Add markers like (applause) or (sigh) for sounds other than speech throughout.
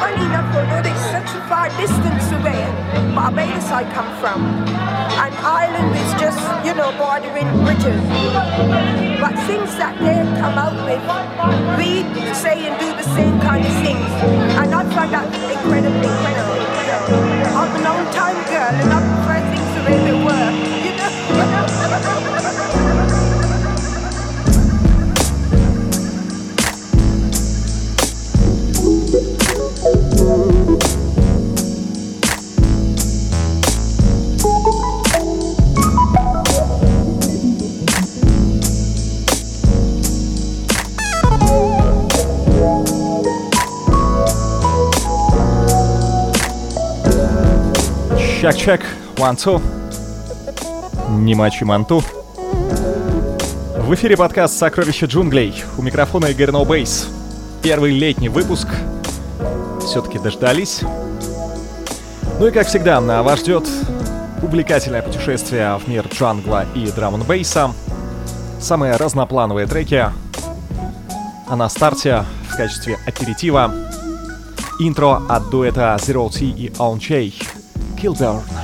Funny enough, although it's such a far distance away, Barbados I come from, and Ireland is just, you know, bordering Britain. But things that they come out with, we say and do the same kind of things. And I find that incredibly, know. I'm a long time girl and I prefer things the way they were, you know. (laughs) Чак-чак, one-two. Нимачи манту. В эфире подкаст «Сокровища джунглей». У микрофона Игорь Ноубейс. Первый летний выпуск. Все-таки дождались. Ну и как всегда, вас ждет увлекательное путешествие в мир джангла и драм бейса Самые разноплановые треки. А на старте в качестве аперитива интро от дуэта Zero T и On Kildare.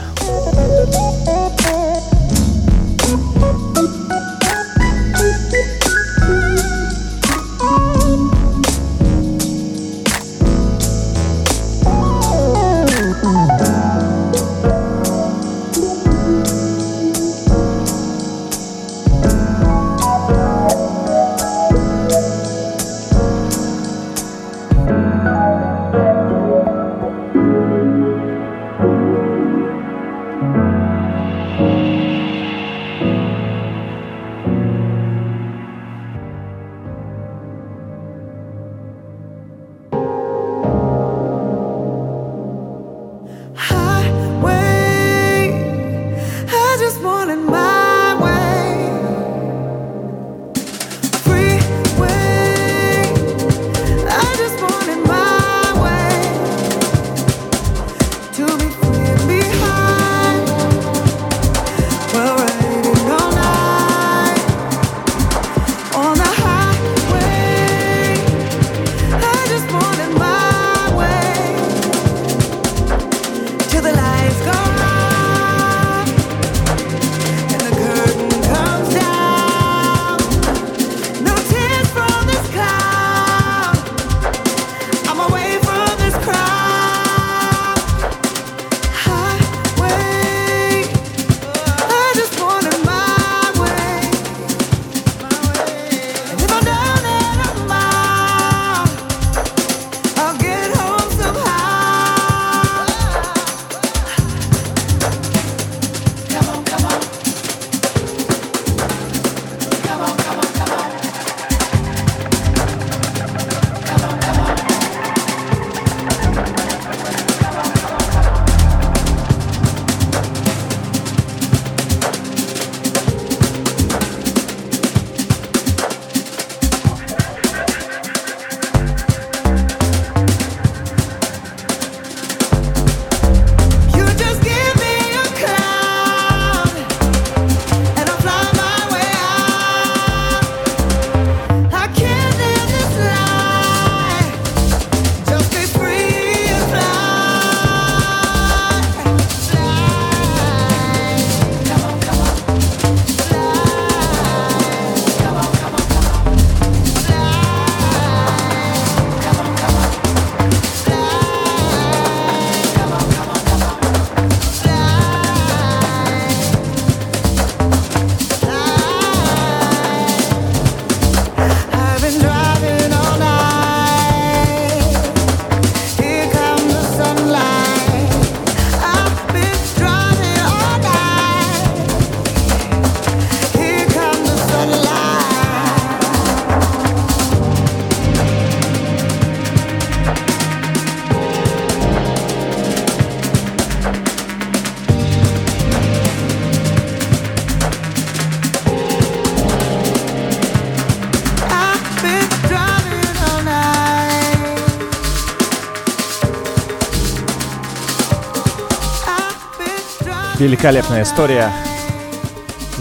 Великолепная история.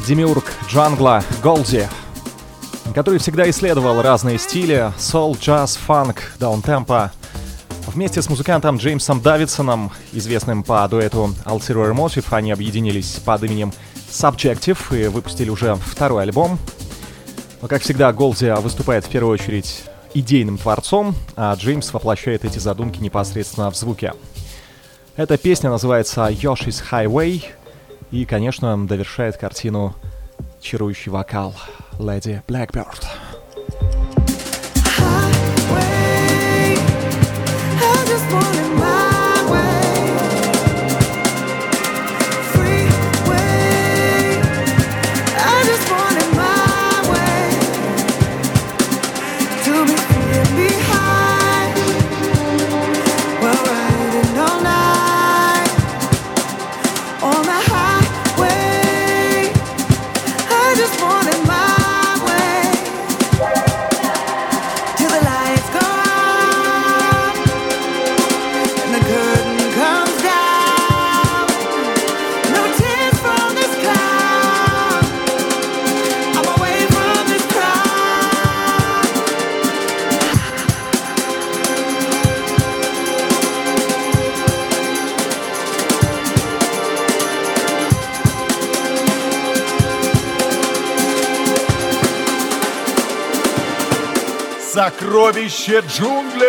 Демиург Джангла Голди, который всегда исследовал разные стили — сол, джаз, фанк, даунтемпо. Вместе с музыкантом Джеймсом Давидсоном, известным по дуэту Ulterior Motive, они объединились под именем Subjective и выпустили уже второй альбом. Но, как всегда, Голди выступает в первую очередь идейным творцом, а Джеймс воплощает эти задумки непосредственно в звуке. Эта песня называется Yoshi's Highway и, конечно, довершает картину чарующий вокал Леди Blackbird. Сокровище джунглей!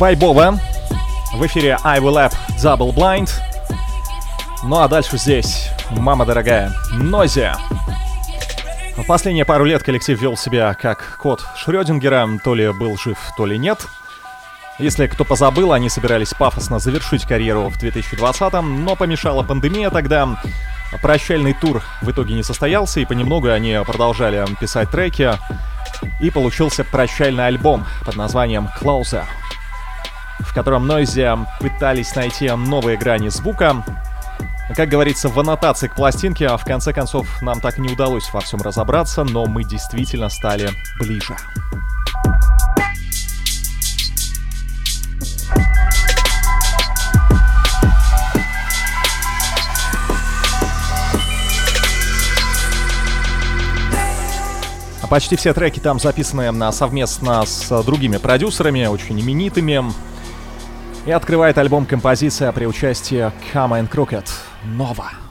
Вайбово. В эфире I Will App Double Blind. Ну а дальше здесь, мама дорогая, Нозия. В последние пару лет коллектив вел себя как кот Шрёдингера, то ли был жив, то ли нет. Если кто позабыл, они собирались пафосно завершить карьеру в 2020-м, но помешала пандемия тогда. Прощальный тур в итоге не состоялся, и понемногу они продолжали писать треки. И получился прощальный альбом под названием «Closer» в котором Noisy пытались найти новые грани звука. Как говорится в аннотации к пластинке, а в конце концов нам так не удалось во всем разобраться, но мы действительно стали ближе. Почти все треки там записаны совместно с другими продюсерами, очень именитыми. И открывает альбом композиция при участии Kama and Crooked «Нова».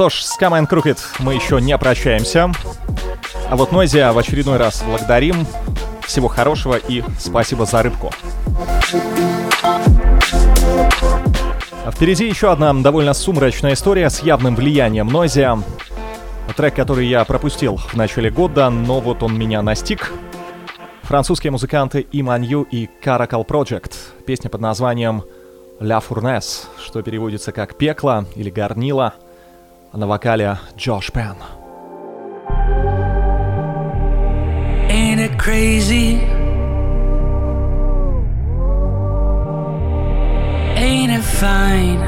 Что ж, с Come Crooked мы еще не прощаемся. А вот Нойзия в очередной раз благодарим. Всего хорошего и спасибо за рыбку. А впереди еще одна довольно сумрачная история с явным влиянием Нойзия. Трек, который я пропустил в начале года, но вот он меня настиг. Французские музыканты Иманью и Caracal Project. Песня под названием «La Fournaise», что переводится как «пекло» или «горнило» а на вокале Джош Пен. Ain't it crazy? Ain't it fine?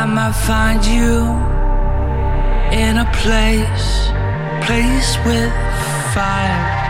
I might find you in a place, place with fire.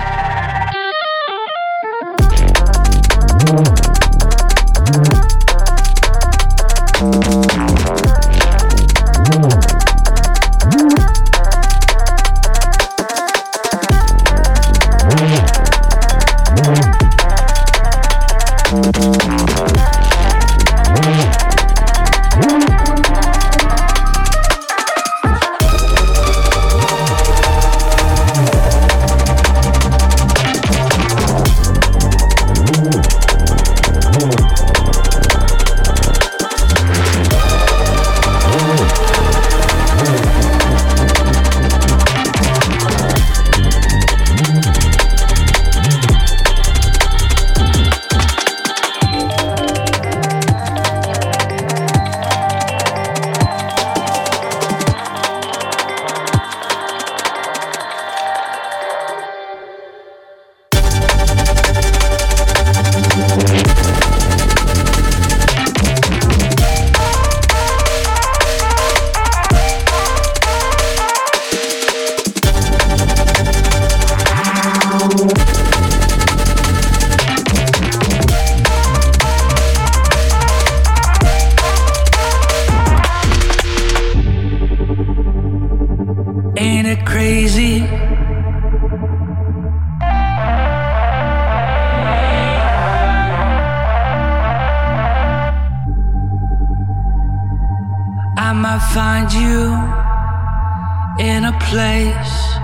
place,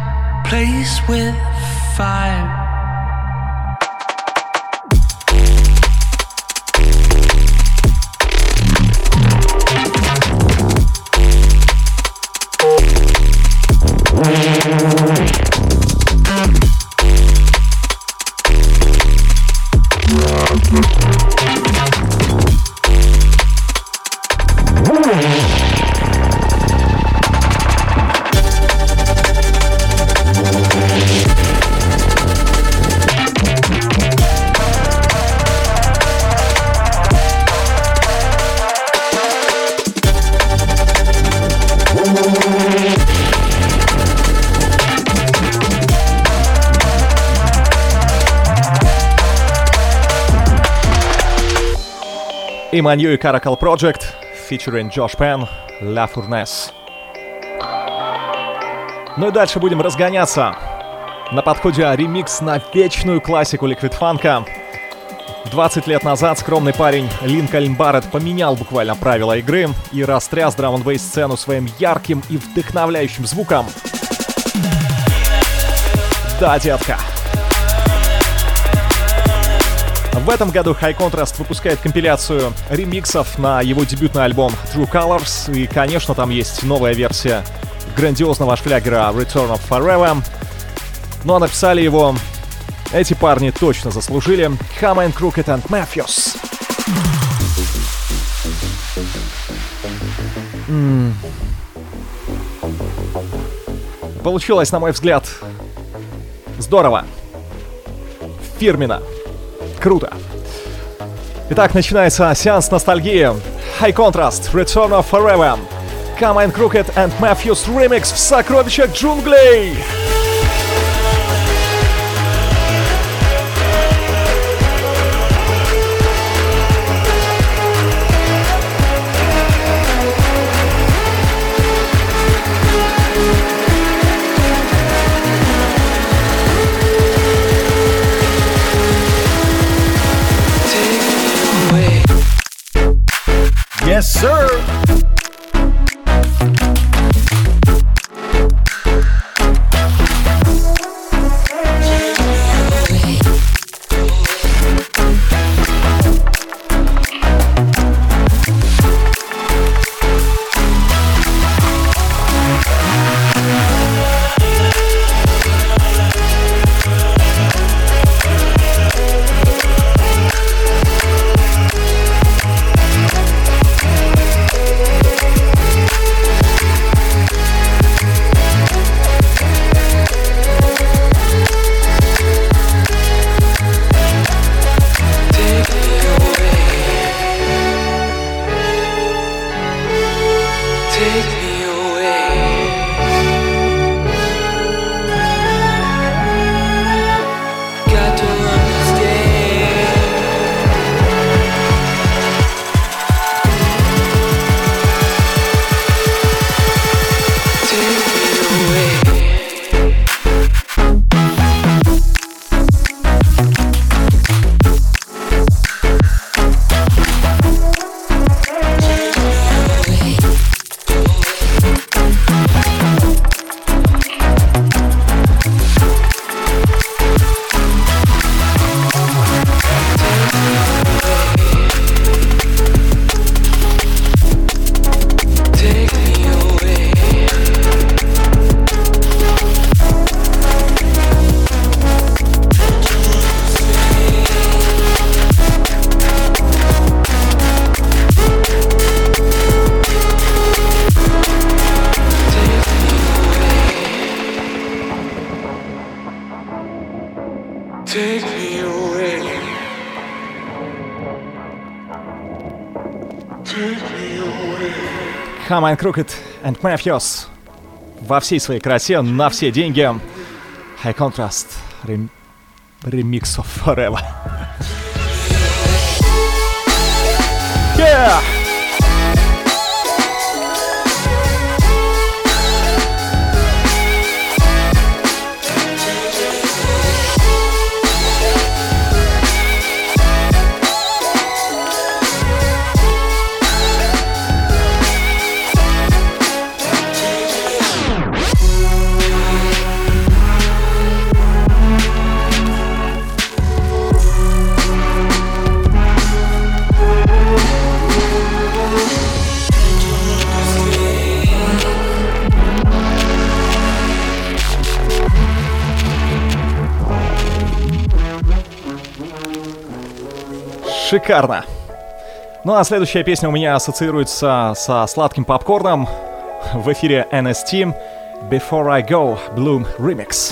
place with fire. И Caracal Project, featuring Josh Penn, La Fournaise. Ну и дальше будем разгоняться. На подходе ремикс на вечную классику ликвид-фанка. 20 лет назад скромный парень Линкольн Барретт поменял буквально правила игры и растряс драм н сцену своим ярким и вдохновляющим звуком. Да, детка. В этом году High Contrast выпускает компиляцию ремиксов на его дебютный альбом True Colors, и, конечно, там есть новая версия грандиозного шлягера Return of Forever. Ну а написали его эти парни точно заслужили. And Crooked and Matthews. Получилось, на мой взгляд, здорово. Фирменно. Круто. Итак, начинается сеанс ностальгии. High Contrast, Return of Forever. Come and Crooked and Matthews Remix в сокровищах джунглей. Yes, sir. Хамайн Крукет and Matthews во всей своей красе, на все деньги. High Contrast, рем... ремикс of Forever. (laughs) Yeah! Шикарно. Ну а следующая песня у меня ассоциируется со сладким попкорном. В эфире NST Before I Go Bloom Remix.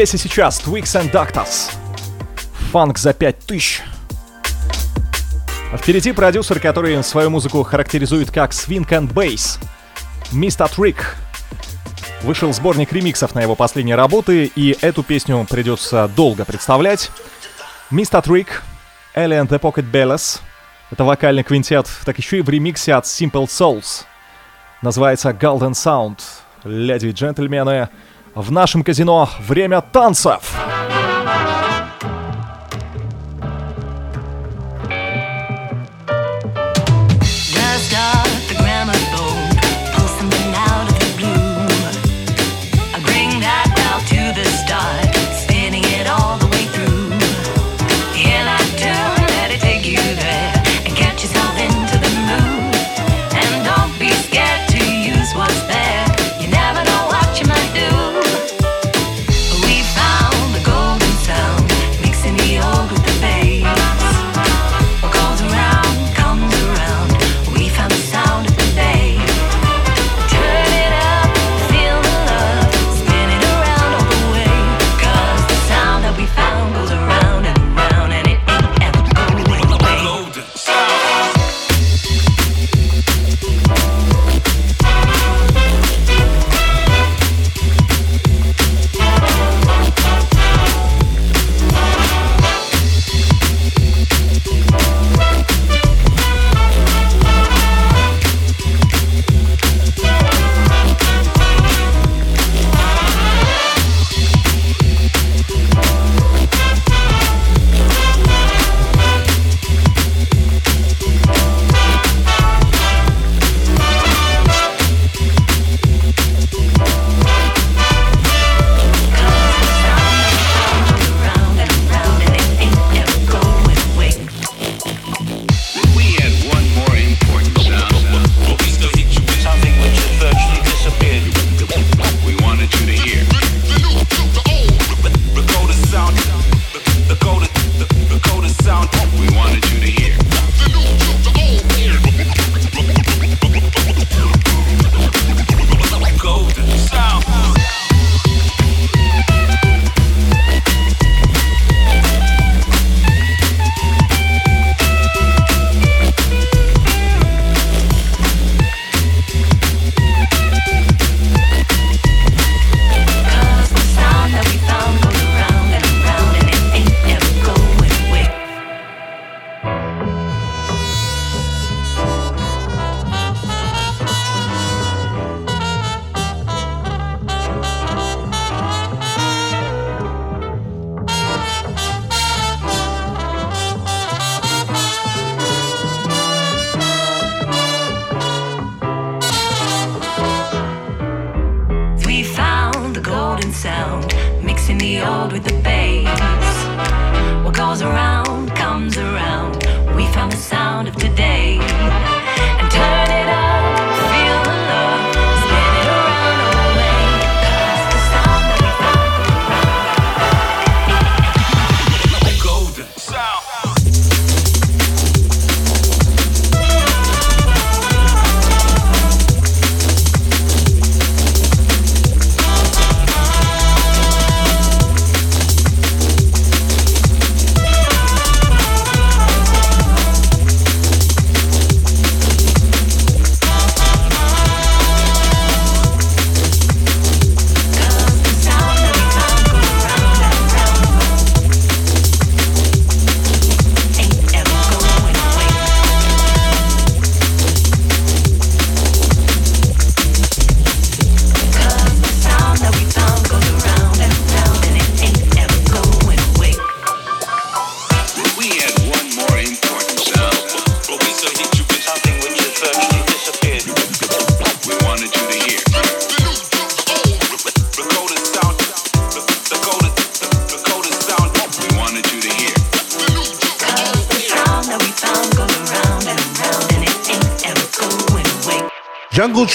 Здесь и сейчас Twix and Doctors. Фанк за 5000. А впереди продюсер, который свою музыку характеризует как Swing and Bass. Mr. Trick. Вышел сборник ремиксов на его последние работы, и эту песню придется долго представлять. Mr. Trick, Alien the Pocket Bellas. Это вокальный квинтет, так еще и в ремиксе от Simple Souls. Называется Golden Sound. Леди и джентльмены, в нашем казино время танцев.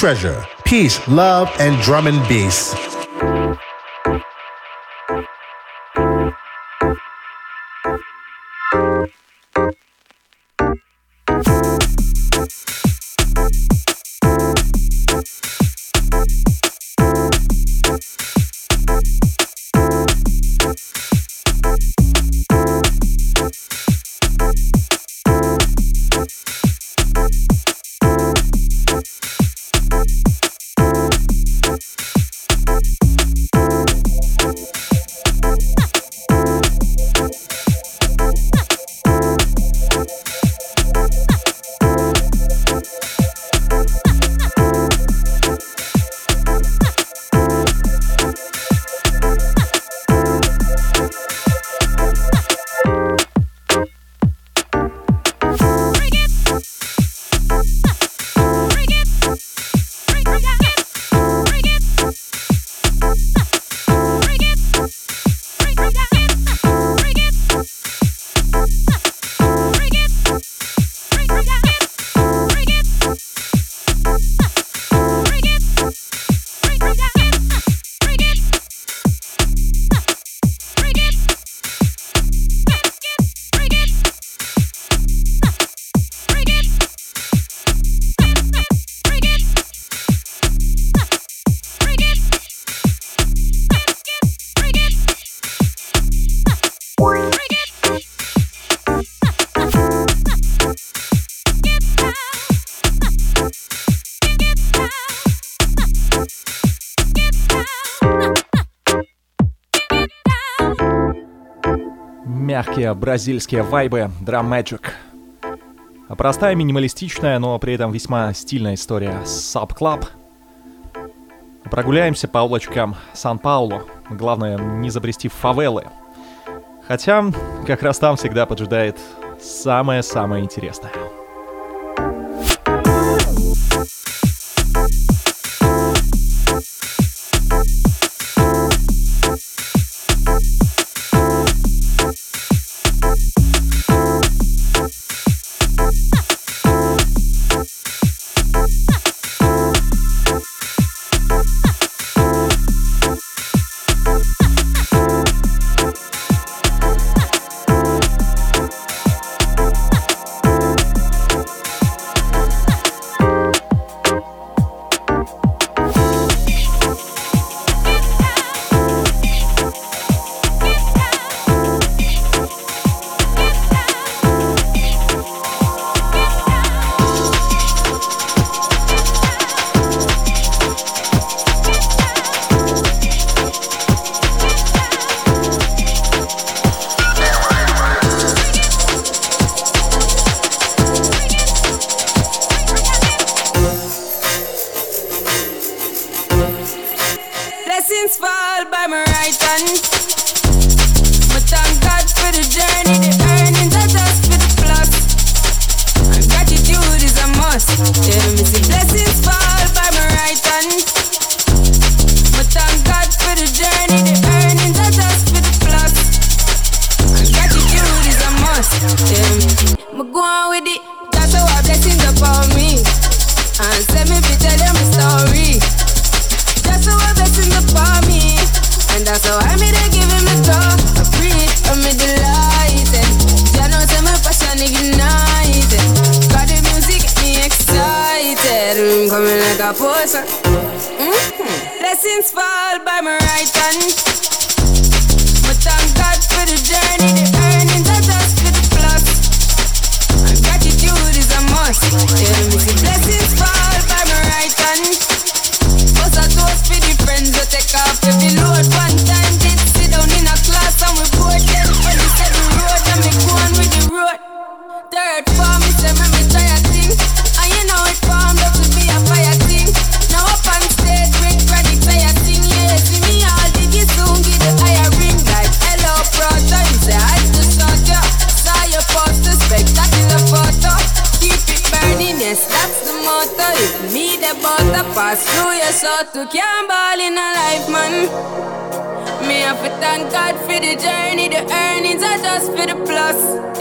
Treasure, peace, love, and drum and bass. Бразильские вайбы Drum Magic. Простая, минималистичная, но при этом весьма стильная история Sub Club. Прогуляемся по улочкам Сан-Паулу. Главное, не забрести в фавелы. Хотя, как раз там всегда поджидает самое-самое интересное.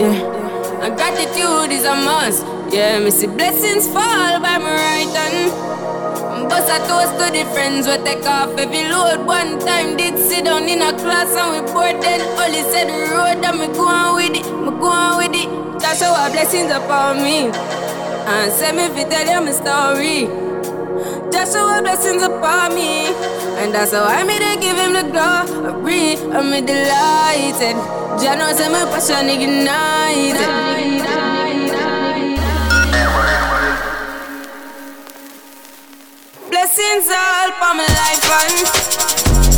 Yeah, and gratitude is a must. Yeah, me see blessings fall by my right hand. Bust a toast to the friends we take off every load. One time did sit down in a class and we bored then. Only said the road and me go on with it, me go on with it. That's how our blessings upon me. And send me fi tell you my story. Show our blessings upon me. And that's how I made to give him the glory. I'm delighted. Jah knows I'm a passion ignited. Blessings all for my life and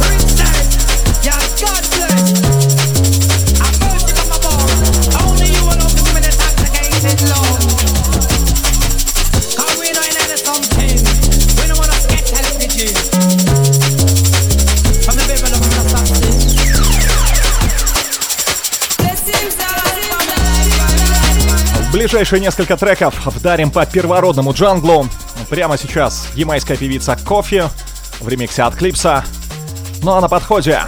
ближайшие несколько треков вдарим по первородному джанглу. Прямо сейчас ямайская певица Кофи в ремиксе от Клипса. Ну а на подходе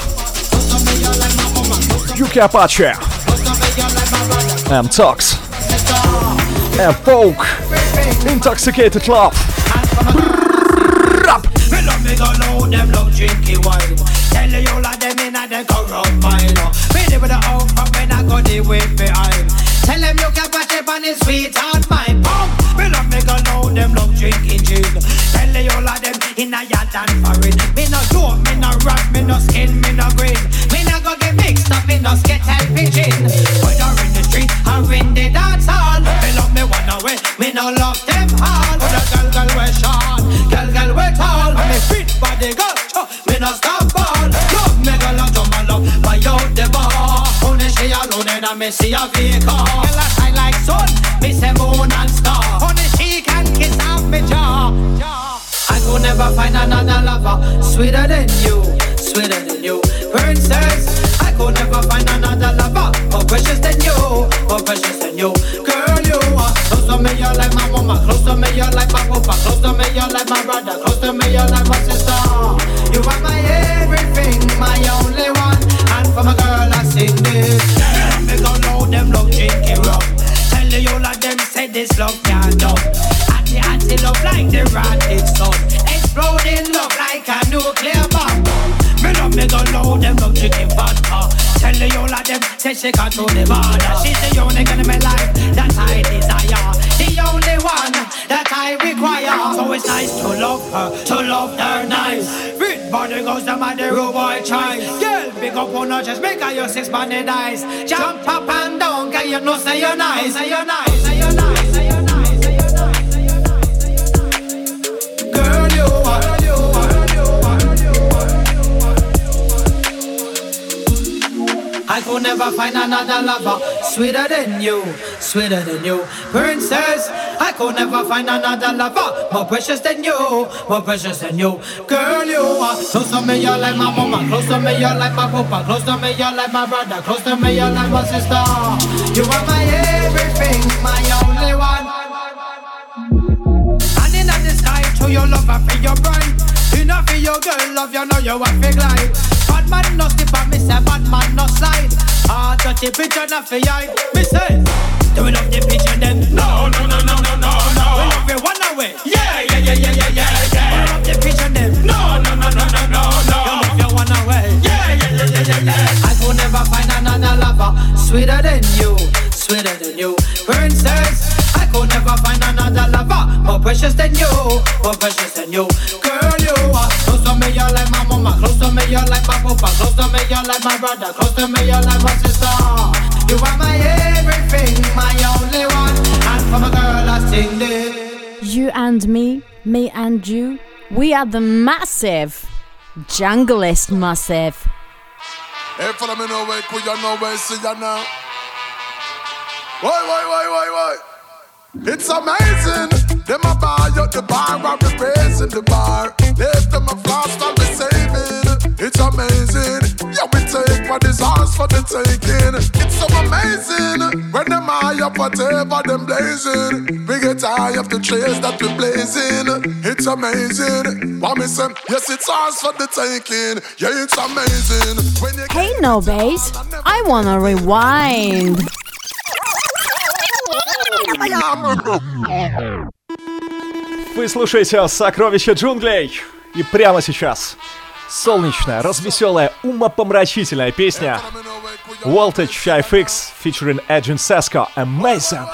Юки Апачи M-Tox Evoke Intoxicated Love. Tell them you can on his sweet on my pump. Me love me go loud, them love drinking gin. Tell you all of them in a yacht and foreign. Me no joke, me no rap, me no skin, me no grin. Me no go get mixed up, me no and pigeon. Whether in the street or in the dance hall. Me love me one away, me no love them all. But a girl, girl, we short, girl, girl, we tall. Me fit body go, oh, me no stop ball. Love me girl, a jump and love, buy out the bar. Only she alone and I me see a vehicle. Sweeter than you, sweeter than you, princess. I could never find another lover more precious than you, more precious than you, girl. You are close to me, you're like my mama. Close to me, you're like my papa. Close to me, you're like my brother. Close to me, you're like my sister. You are my everything, my only one. And for my girl, I sing this. Me go know them love drinking rum. Tell you all of them say this love can't done. Atty atty love like the rotted of say she got to the border. She's the only girl in my life that I desire. The only one that I require. So it's nice to love her, to love her nice. Fit body goes the rude boy choice. Girl, big up on her, just make her your six banded eyes. Jump up and down, can you know say you're nice, say you're nice, say you're nice, could never find another lover sweeter than you, sweeter than you, princess. I could never find another lover more precious than you, more precious than you, girl. You are close to me, you're like my mama. Close to me, you're like my papa. Close to me, you're like my brother. Close to me, you're like my sister. You are my everything, my only one. And in the sky, to your love, I your bride. Enough for your girl, love you know you want to glide. Bad man no slip and me say bad man no slide. Ah, dirty picture not for hide. Me say, do we love the picture then? No, no, no, no, no, no, no. We love it one away. Yeah, to me, you're like my sister. You are my everything, my only one. And for my girl, I sing this. You and me, me and you, we are the massive Junglist Massive. Hey, follow me no way, could you know where see ya now? Why, why, why, why, why? It's amazing. Them a buy up the bar and we raising the bar. Left them a flash while we saving. It's amazing Yeah, we take what is ours for the taking. It's so amazing. When them eye up whatever them blazing. We get high of the trails that we blazing. It's amazing. What me say? Yes, it's ours for the taking. Yeah, it's amazing. When you Hey, no bass, I wanna rewind. Вы слушаете «Сокровища джунглей». И прямо сейчас солнечная, развеселая, умопомрачительная песня Voltage 5X featuring Agent Sesko Amazing.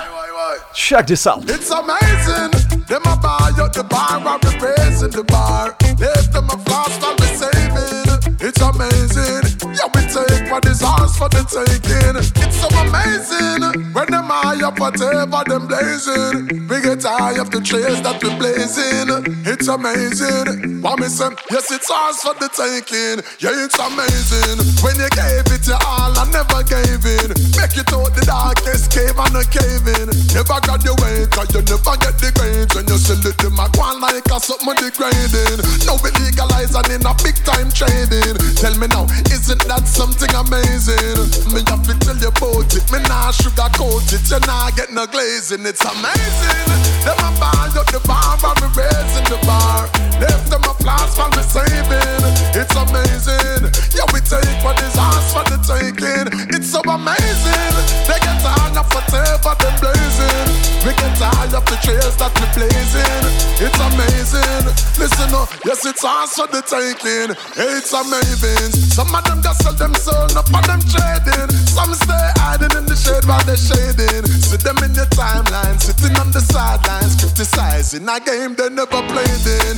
Check this out. It's amazing. Them a buy up the bar, I'm the the bar. Left them a flask, I'll be saving. It's amazing. Yeah, we take what is ours for the taking. It's so amazing. When them high up whatever them blazing. We get high up the trails that we blazing. It's amazing. What me say? Yes, it's ours for the taking. Yeah, it's amazing. When you gave it your all, I never gave in. Make it out the darkest cave and a cave in. Never way, cause you never get the grades. When you sell it, them a go like a something degrading. Now we legalize and in a big time trading. Tell me now, isn't that's something amazing. Me have to tell you about it. Me nah sugarcoat it. You nah get no glazing. It's amazing. Them a buy up the bar and me raising the bar. Left them a flask for me saving. It's amazing. Yeah, we take what is ours for the taking. It's so amazing. They get tired of whatever them blazing. We get tired of the trails that we blazing. It's amazing. Listen up, yes, it's ours for the taking. It's amazing. Some of them just sell them soul, no for them trading. Some stay hiding in the shade while they're shading. See them in your timeline, sitting on the sidelines, criticizing a game they never played in.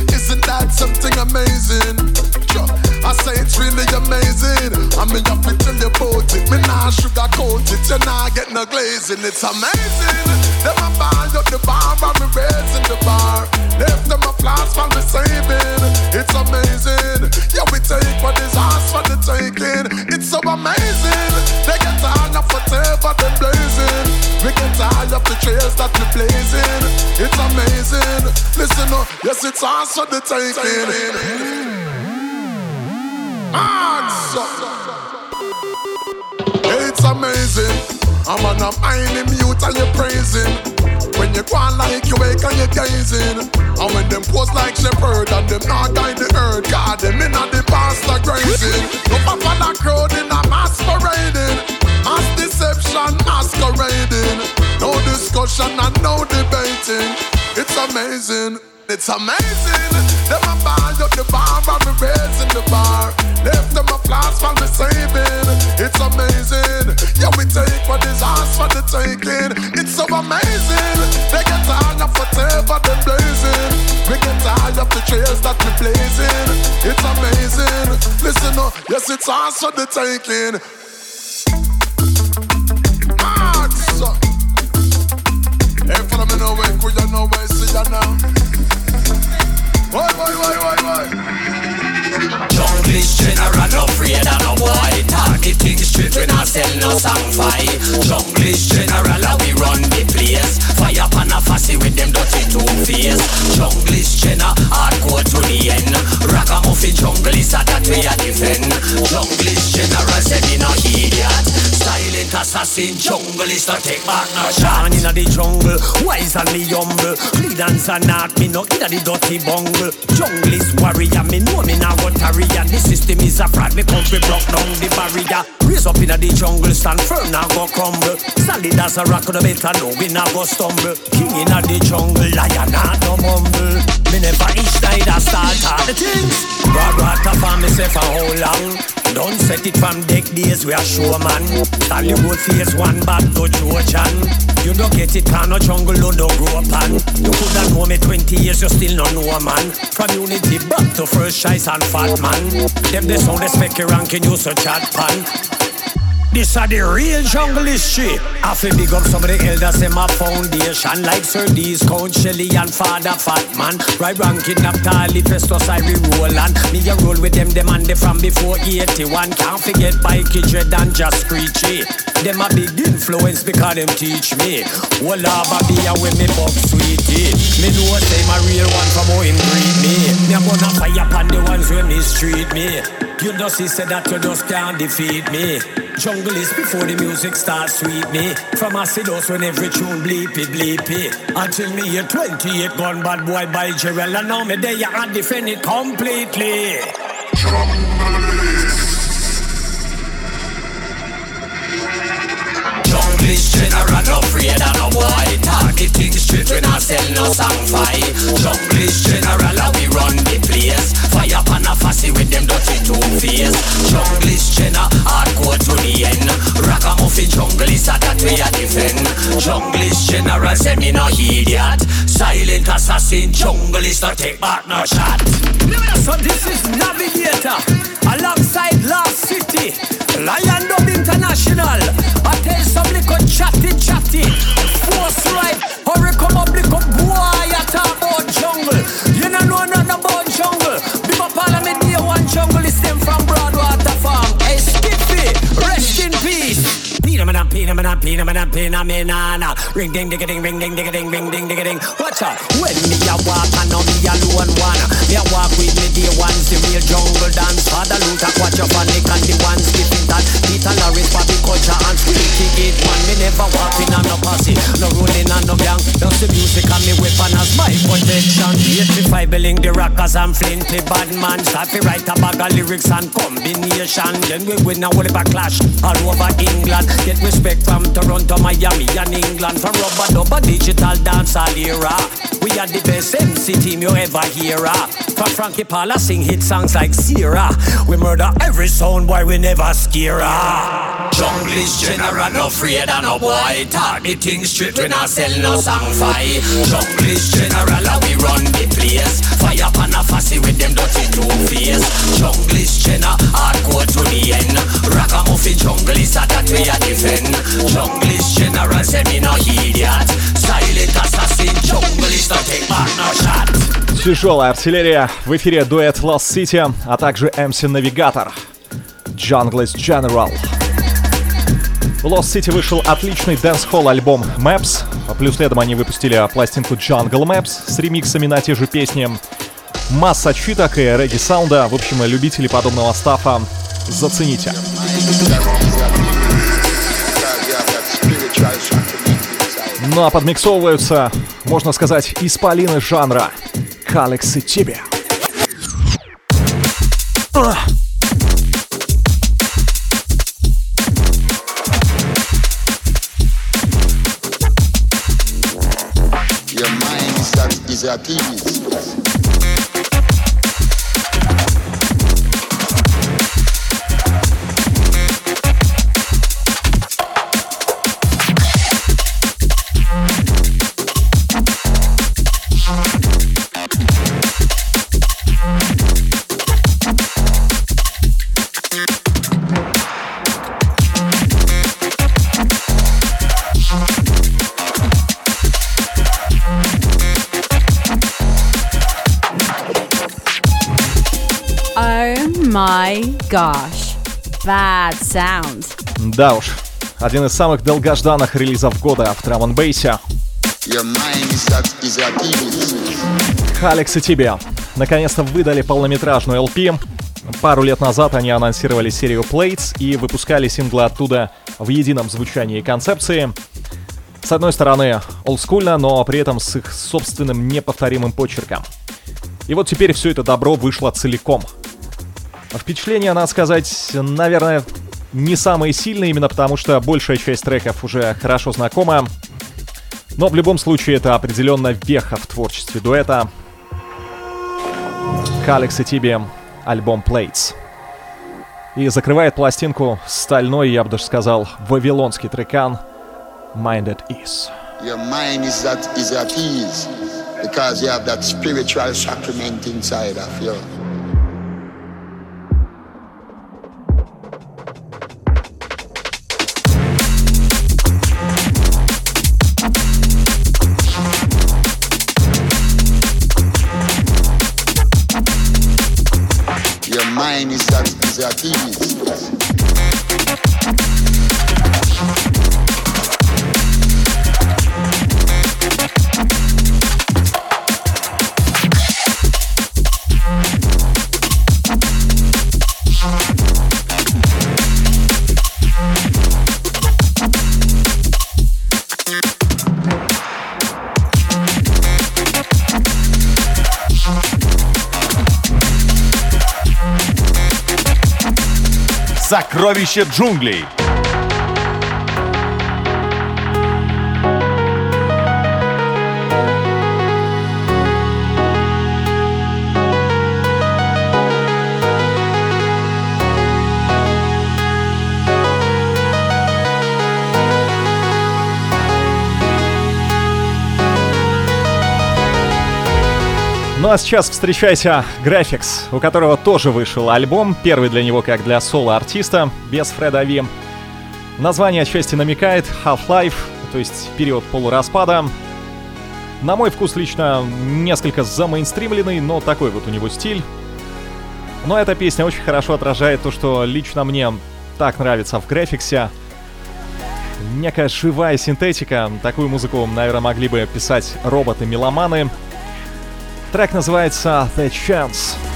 (laughs) Isn't that something amazing? I say it's really amazing. I mean, you fit tell you about it. Me nah sugarcoat it. You nah get no glazing. It's amazing. Them a buy up the bar and me raising the bar. Left them a flask for me saving. It's amazing. Yeah, we take what is ours for the taking. It's so amazing. They get tired of whatever them blazing. We get tired of the trails that we blazing. It's amazing. Listen up, yes, it's ours for the taking. Answer. It's amazing. I'm on a mind mute and you're praising. When you go like you wake and you're gazing. And when them pose like shepherd and them not guide the earth. God, them in the pastor grazing. No papa la crowd in a masquerading. Mass deception masquerading. No discussion and no debating. It's amazing. It's amazing. Them a buy up the bar and me raising the bar. Left them a flask for me saving. It's amazing. Yeah, we take what is ours for the taking. It's so amazing. They get tired of whatever them blazing. We get tired of the trails that we blazing. It's amazing. Listen up, yes, it's ours for the taking. Hey, follow me now, wait, could you know where see ya now? Why, why, why, why, why? Junglist general, no afraid of no boy Talk the things straight, we not sell no song fight. General, how we run the place. Fire pan a fussy with them dirty two face Junglist general, hardcore to the end. Junglist, a that we a defend. Junglist general, say me no idiot Silent assassin, junglist, no take back no shot. Man inna the jungle, wise and me humble. Cleanance and not me no inna the dirty bungle. Is warrior, me know me now go tarrier The system is a fraud, me we block down the barrier. Raise up inna the jungle, stand firm, now go crumble. Solid as a rock, no better know we now go stumble. King inna the jungle, lion not no mumble. Me never each night I start all the things. Broad water for myself for how long Don't set it from deck days, we are showman Hollywood face one bad to Trojan You don't get it, can no jungle, no no grow pan You coulda know me 20 years, you still no know a man. Community back to first choice and fat man. Them the sound, they spec ranking, you so chat pan this are the real jungle shit. I feel big up some of the elders in my foundation, like Sir D's, Count Shelley, and Father Fatman. Right ranking up Tali, Festus, Irie, Roland. Me a roll with them, them and they from before 81. Can't forget Mikey Dread and Just Screechy. Them a big influence because them teach me. Well, be a with me buck sweetie. Me know say my real one from how him breed me. Me a gonna fire upon the ones who mistreat me. You just see say that you just can't defeat me. Jungle is before the music starts sweet me. From Acidos when every tune bleepy bleepy. bleep. Until me a 28 gun bad boy by Jarrell. And now me there you and defend it completely. Junglist general, no afraid of no boy. Targeting straight, we not sell no song fight. Junglist general, we run the place. Fire pan a fussy with them dirty two face. Junglist general, hardcore to the end. Ragamuffin junglist, that we a defend. Junglist general, say me no idiot. Assassin, junglist, no take back no shot. So this is Navigator alongside Last City, Lion Dub International. I tell some little chatty chatty, force right, hurry come up, Mana pina mana pina mana pina. Ring ding ding ding ring ding ding ding ring ding ding ding. Watch out. When me a walk and now me alone one. Me a walk with me day ones the real jungle dance. Father Luther, watch your panic and the ones skipping that. Peter Larris, Bobby Culture and Squeaky Gate man. Me never walk in on no posse, no rolling on no gang. Just the music and me weapon as my protection. 85 billing the rockers and flinty bad man. To write a bag of lyrics and combination. Then we win a whole clash all over England. Get respect from Toronto, Miami, and England. From rubber dubber digital dance era. We are the best MC team you ever hear. From Frankie Paula sing hit songs like Sierra. We murder every sound boy, we never scare. Junglist general, no afraid of no boy. Targeting straight, we not sell no song fight. Junglist general, we run the place. Fire pan a fussy with them dirty two face. Junglist general, hardcore to the end. Ragamuffin junglist, that we a defend. Junglist general, say me no idiot. Silent assassin, junglist, no take back no shot. Тяжелая артиллерия. В эфире дуэт Lost City, а также MC Навигатор. Junglist General. В Lost City вышел отличный dancehall альбом Maps. Плюс следом они выпустили пластинку Jungle Maps с ремиксами на те же песни. Масса читок и регги-саунда. В общем, любители подобного stuff а зацените. Ну а подмиксовываются, можно сказать, исполины жанра. Калекс и тебе. se aqui. Bad sound. Да уж, один из самых долгожданных релизов года в драм бейсе. Халекс и тебе. Наконец-то выдали полнометражную LP. Пару лет назад они анонсировали серию Plates и выпускали синглы оттуда в едином звучании и концепции. С одной стороны, олдскульно, но при этом с их собственным неповторимым почерком. И вот теперь все это добро вышло целиком. Впечатления, надо сказать, наверное, не самые сильные, именно потому что большая часть треков уже хорошо знакома. Но в любом случае это определенно веха в творчестве дуэта. Калекс и Тиби, альбом Plates. И закрывает пластинку стальной, я бы даже сказал, вавилонский трекан Minded Is. Your mind is that is at ease because you have that spiritual sacrament inside of you. mine is that they are thieves. Сокровище джунглей. А сейчас встречайся Graphics, у которого тоже вышел альбом, первый для него как для соло-артиста, без Фреда Ви. Название отчасти намекает Half-Life, то есть период полураспада. На мой вкус лично несколько замейнстримленный, но такой вот у него стиль. Но эта песня очень хорошо отражает то, что лично мне так нравится в графиксе. Некая живая синтетика. Такую музыку, наверное, могли бы писать роботы-меломаны. Трек называется The Chance.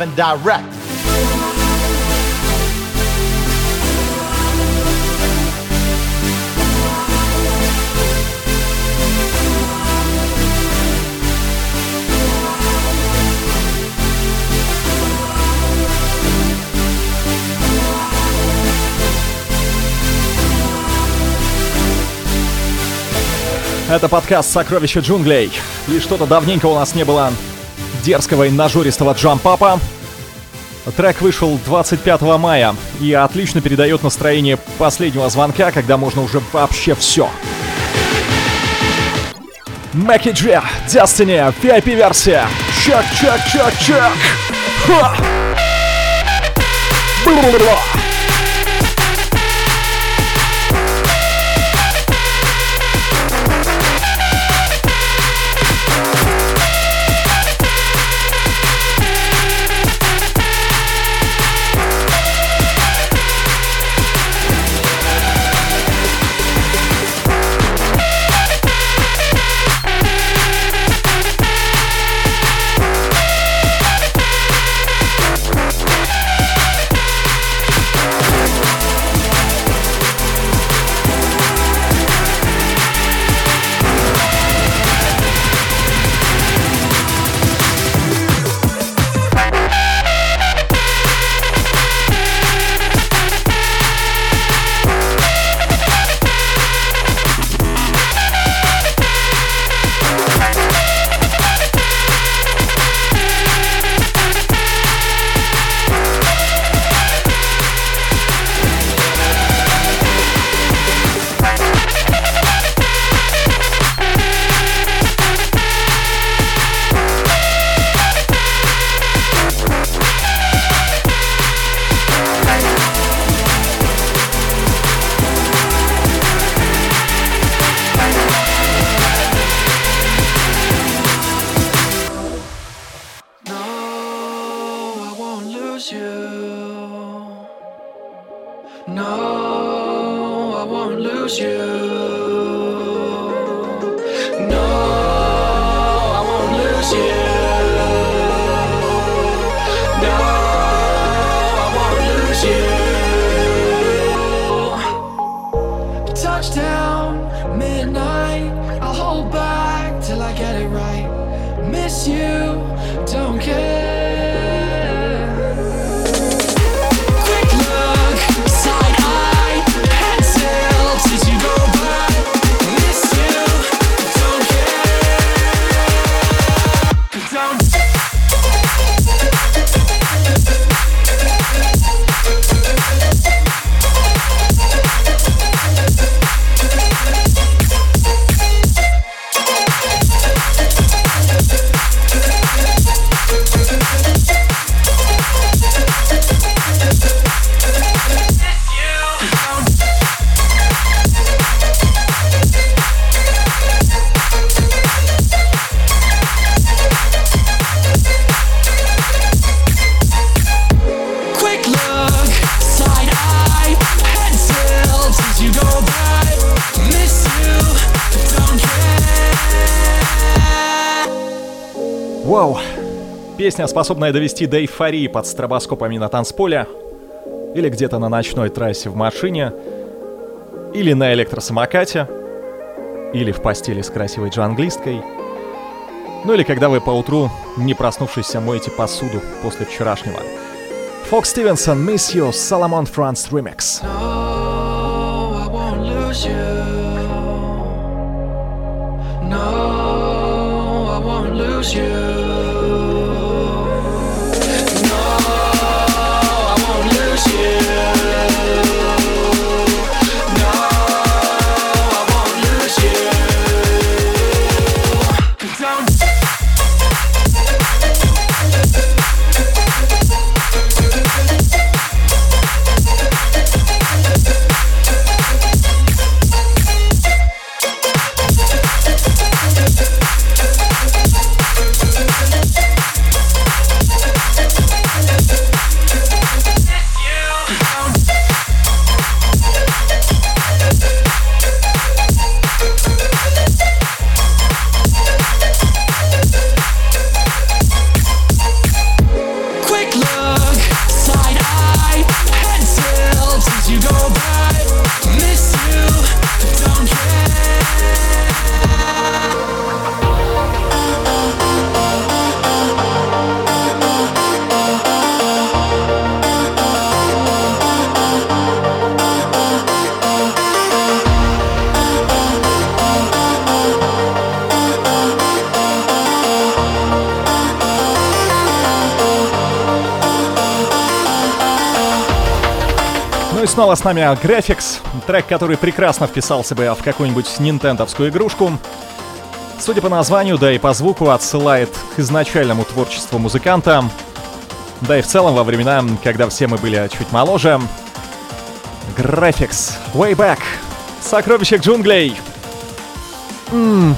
Live and direct. Это подкаст «Сокровища джунглей». И что-то давненько у нас не было дерзкого и нажористого джампапа. Трек вышел 25 мая и отлично передает настроение последнего звонка, когда можно уже вообще все. Мэки Джи, Destiny, VIP-версия. Чек. Ха! Песня, способная довести до эйфории под стробоскопами на танцполе, или где-то на ночной трассе в машине, или на электросамокате, или в постели с красивой джанглисткой, ну или когда вы поутру, не проснувшись, моете посуду после вчерашнего. Фокс Стивенсон, Miss You, Соломон Франц Remix. No, I won't lose you. С нами Graphics, трек, который прекрасно вписался бы в какую-нибудь нинтендовскую игрушку. Судя по названию, да и по звуку, отсылает к изначальному творчеству музыканта. Да и в целом во времена, когда все мы были чуть моложе. Graphics, Way Back, Сокровище джунглей. М,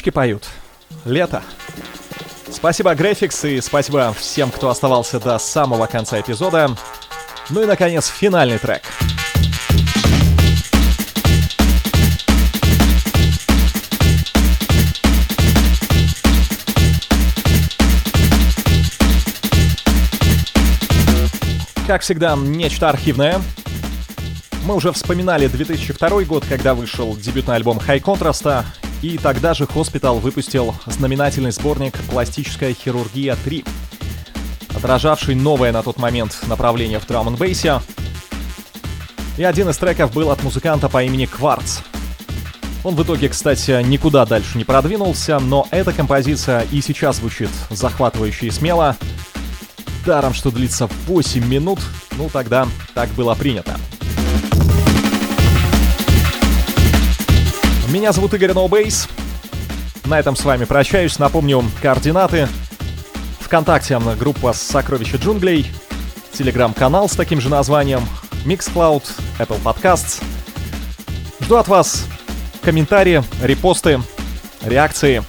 Птички поют. Лето. Спасибо, Графикс, и спасибо всем, кто оставался до самого конца эпизода. Ну и, наконец, финальный трек. Как всегда, нечто архивное. Мы уже вспоминали 2002 год, когда вышел дебютный альбом High Contrast, и тогда же Hospital выпустил знаменательный сборник «Пластическая хирургия 3», отражавший новое на тот момент направление в драм бейсе И один из треков был от музыканта по имени Кварц. Он в итоге, кстати, никуда дальше не продвинулся, но эта композиция и сейчас звучит захватывающе и смело. Даром, что длится 8 минут, ну тогда так было принято. Меня зовут Игорь Ноубейс. На этом с вами прощаюсь. Напомню координаты. Вконтакте группа «Сокровища джунглей», телеграм-канал с таким же названием, Mixcloud, Apple Podcasts. Жду от вас комментарии, репосты, реакции.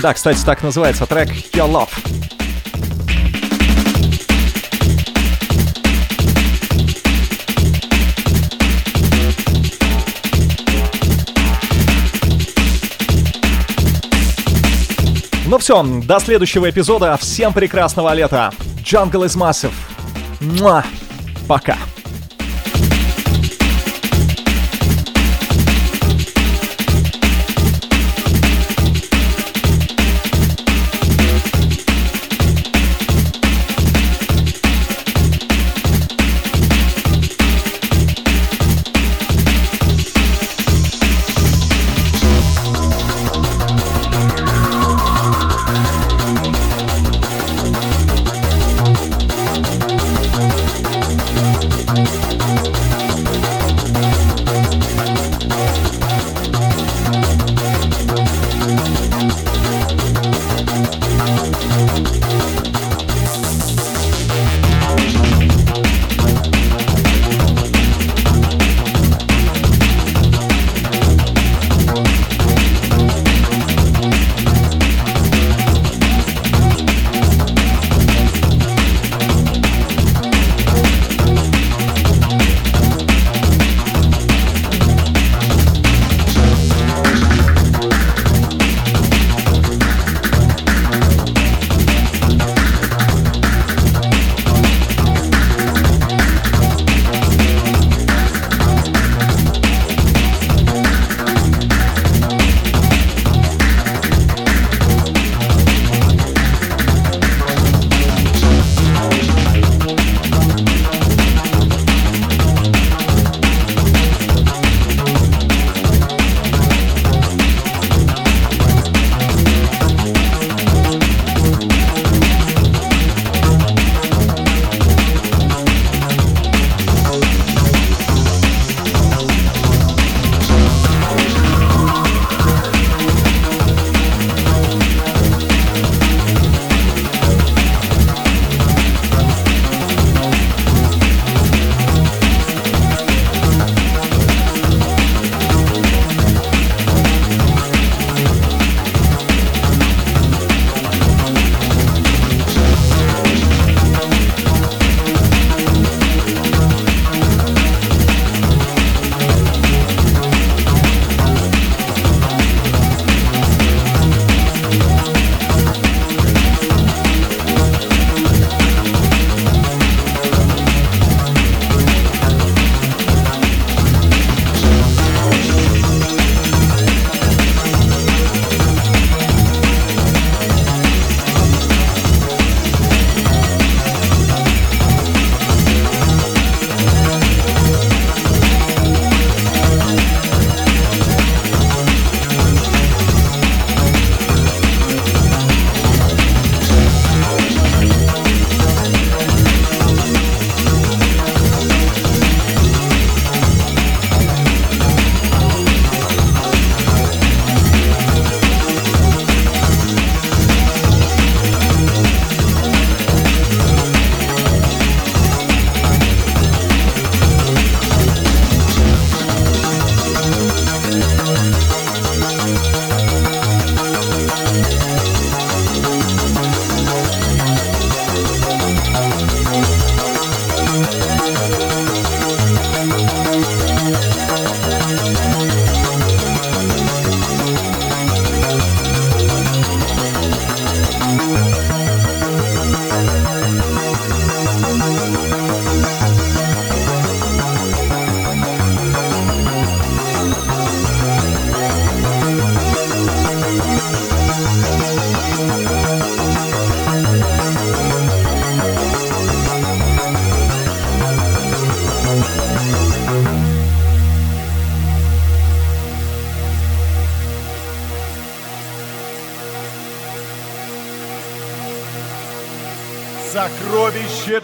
Да, кстати, так называется трек Your Love. Ну все, до следующего эпизода. Всем прекрасного лета. Jungle is Massive. Муа. Пока.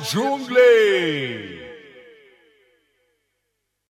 Joe.